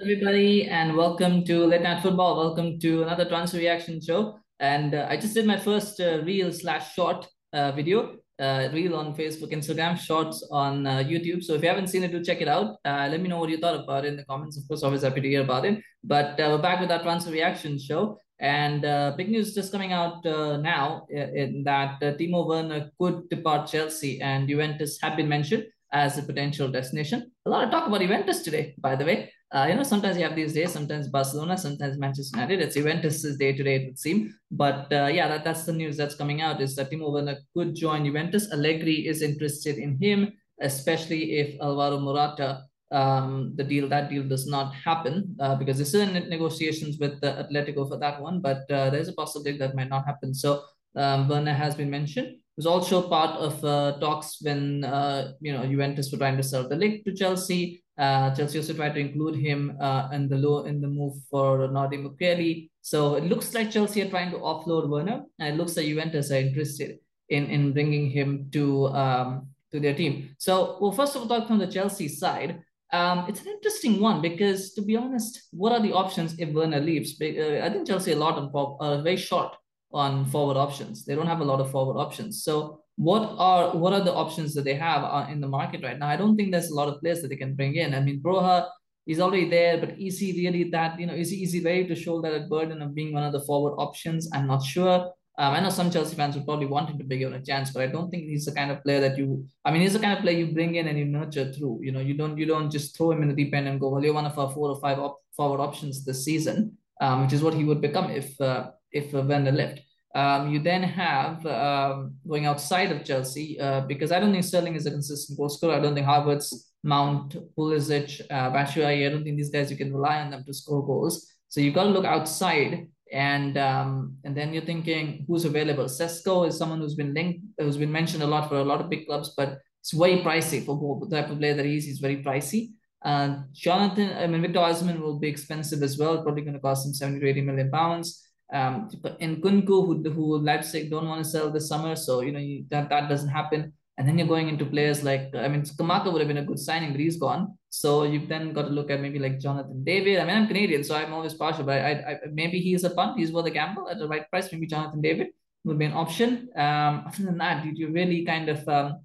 everybody, and welcome to Late Night Football. Welcome to another transfer reaction show. And uh, I just did my first uh, reel slash short uh, video, uh, reel on Facebook, Instagram, shorts on uh, YouTube. So if you haven't seen it, do check it out. Uh, let me know what you thought about it in the comments. Of course, always happy to hear about it. But we're back with our transfer reaction show. And big news just coming out now in that Timo Werner could depart Chelsea and Juventus have been mentioned as a potential destination. A lot of talk about Juventus today, by the way. Uh, you know, sometimes you have these days, sometimes Barcelona, sometimes Manchester United. It's Juventus' day to day, it would seem. But uh, yeah, that, that's the news that's coming out is that Timo Werner could join Juventus. Allegri is interested in him, especially if Alvaro Morata, um, the deal, that deal does not happen uh, because there's still in negotiations with the Atletico for that one, but uh, there's a possibility that might not happen. So um, Werner has been mentioned was also part of uh, talks when uh, you know Juventus were trying to sell de Ligt to Chelsea. Uh, Chelsea also tried to include him uh, in the low in the move for Nordi Mukiele. So it looks like Chelsea are trying to offload Werner, and it looks like Juventus are interested in in bringing him to um, to their team. So well, first of all, talk from the Chelsea side. Um, it's an interesting one because, to be honest, what are the options if Werner leaves? Uh, I think Chelsea a lot on pop, uh, very short on forward options. They don't have a lot of forward options. So what are what are the options that they have uh, in the market right now? I don't think there's a lot of players that they can bring in. I mean, Broja is already there, but is he really that, you know, is he, is he ready to shoulder that burden of being one of the forward options? I'm not sure. Um, I know some Chelsea fans would probably want him to be given a chance, but I don't think he's the kind of player that you. I mean, he's the kind of player you bring in and you nurture through. You know, you don't you don't just throw him in the deep end and go, well, you're one of our four or five op- forward options this season, um, which is what he would become if uh, if uh, Werner left. Um, you then have um, going outside of Chelsea uh, because I don't think Sterling is a consistent goal scorer. I don't think Havertz Mount, Pulisic, uh, Batshuayi, I don't think these guys you can rely on them to score goals. So you've got to look outside, and um, and then you're thinking who's available. Sesko is someone who's been linked, who's been mentioned a lot for a lot of big clubs, but it's very pricey for the type of player that he is. He's very pricey. Uh, Jonathan, I mean, Victor Osimhen will be expensive as well, probably going to cost him 70 to 80 million pounds. Um, in Nkunku, who, who Leipzig don't want to sell this summer, so you know you, that that doesn't happen. And then you're going into players like I mean, Scamacca would have been a good signing, but he's gone. So you've then got to look at maybe like Jonathan David. I mean, I'm Canadian, so I'm always partial, but I, I maybe he's a punt. He's worth a gamble at the right price. Maybe Jonathan David would be an option. Um, other than that, you really kind of um,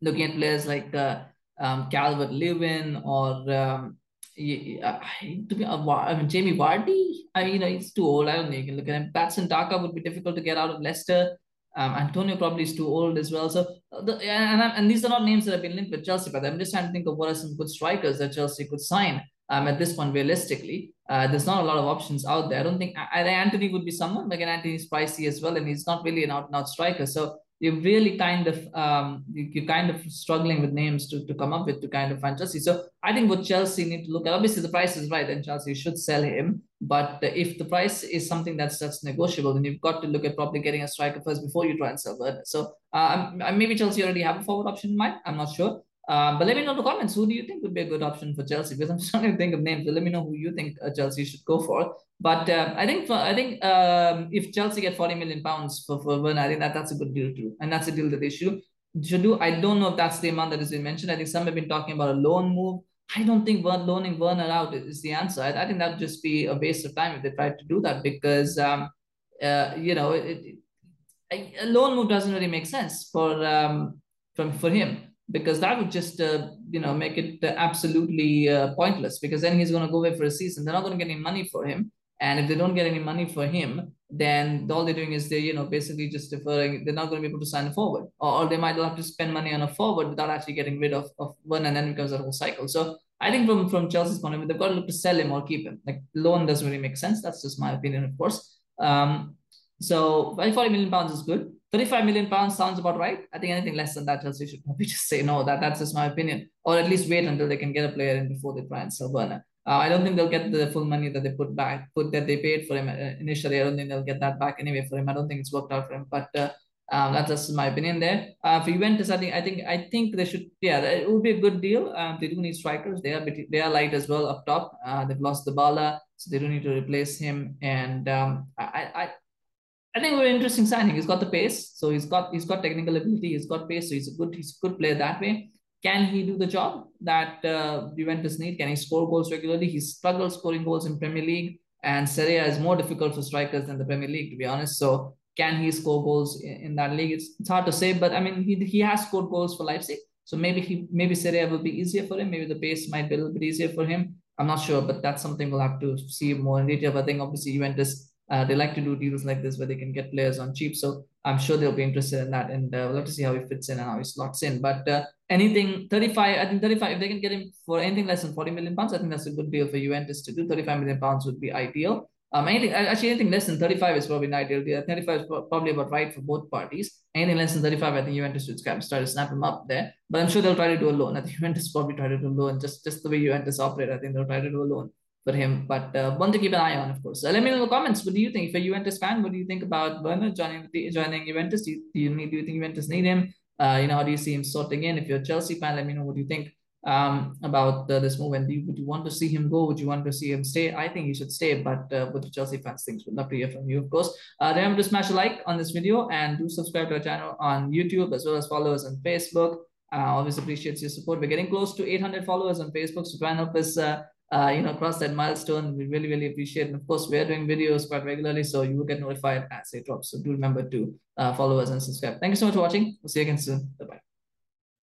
looking at players like uh, um, Calvert Lewin or um, to be, I mean, Jamie Vardy, I mean, you know, he's too old. I don't think you can look at him. Patson Daka would be difficult to get out of Leicester. Um, Antonio probably is too old as well. So, uh, the, and, and these are not names that have been linked with Chelsea, but I'm just trying to think of what are some good strikers that Chelsea could sign um, at this point, realistically. Uh, there's not a lot of options out there. I don't think I, Antony would be someone, again, Antony's pricey as well, and he's not really an out and out striker. So, you're really kind of um, you're kind of struggling with names to, to come up with to kind of find Chelsea. So I think what Chelsea need to look at, obviously the price is right, and Chelsea should sell him. But if the price is something that's that's negotiable, then you've got to look at probably getting a striker first before you try and sell Werner. So uh, maybe Chelsea already have a forward option in mind. I'm not sure. Uh, but let me know in the comments who do you think would be a good option for Chelsea because I'm trying to think of names. So let me know who you think uh, Chelsea should go for. But uh, I think for, I think um, if Chelsea get 40 million pounds for, for Werner, I think that, that's a good deal too. And that's a deal that they should, should do. I don't know if that's the amount that has been mentioned. I think some have been talking about a loan move. I don't think loaning Werner out is the answer. I, I think that would just be a waste of time if they tried to do that because, um, uh, you know, it, it, a loan move doesn't really make sense for um, from for him because that would just uh, you know make it absolutely uh, pointless because then he's going to go away for a season. They're not going to get any money for him and if they don't get any money for him, then all they're doing is they, you know, basically just deferring. They're not going to be able to sign a forward, or, or they might have to spend money on a forward without actually getting rid of, of one, and then becomes a whole cycle. So I think from from Chelsea's point of view, they've got to look to sell him or keep him. Like loan doesn't really make sense. That's just my opinion, of course. Um, so 40 million pounds is good. 35 million pounds sounds about right. I think anything less than that, Chelsea should probably just say no. That that's just my opinion, or at least wait until they can get a player in before they try and sell Werner. Uh, I don't think they'll get the full money that they put back, put that they paid for him uh, initially. I don't think they'll get that back anyway for him. I don't think it's worked out for him, but uh, um, that's just my opinion there. Uh, for Juventus, I think I think I think they should. Yeah, it would be a good deal. Um, they do need strikers. They are they are light as well up top. Uh, they've lost Dybala, so they don't need to replace him. And um, I I. I think very interesting signing. He's got the pace, so he's got he's got technical ability. He's got pace, so he's a good he's a good player that way. can he do the job that uh, Juventus need? Can he score goals regularly? He struggles scoring goals in Premier League, and Serie A is more difficult for strikers than the Premier League, to be honest. So can he score goals in, in that league? It's, it's hard to say, but I mean, he, he has scored goals for Leipzig. So maybe he maybe Serie A will be easier for him. Maybe the pace might be a little bit easier for him. I'm not sure, but that's something we'll have to see more in detail. But I think obviously Juventus uh, they like to do deals like this where they can get players on cheap. So I'm sure they'll be interested in that, and uh, we'll have to see how he fits in and how he slots in. But uh, anything 35, I think 35. If they can get him for anything less than 40 million pounds, I think that's a good deal for Juventus to do. 35 million pounds would be ideal. Um, anything actually anything less than 35 is probably not ideal. Yeah, 35 is probably about right for both parties. Anything less than 35, I think Juventus should start to snap him up there. But I'm sure they'll try to do a loan. I think Juventus probably try to do a loan. Just just the way Juventus operate, I think they'll try to do a loan for him. But uh, one to keep an eye on, of course. Uh, let me know in the comments. What do you think? If you're a Juventus fan, what do you think about Werner joining joining Juventus? Do you, do you need? Do you think Juventus need him? Uh, you know, how do you see him sorting in? If you're a Chelsea fan, let me know what you think um, about this move. And do you, would you want to see him go? Would you want to see him stay? I think he should stay, but uh, what the Chelsea fans think, would love to hear from you, of course. Uh, remember to smash a like on this video and do subscribe to our channel on YouTube as well as follow us on Facebook. I uh, always appreciate your support. We're getting close to 800 followers on Facebook, so try and help us uh, uh, you know, cross that milestone. We really, really appreciate. And of course, we are doing videos quite regularly, so you will get notified as they drop. So do remember to uh, follow us and subscribe. Thank you so much for watching. We'll see you again soon. Bye-bye.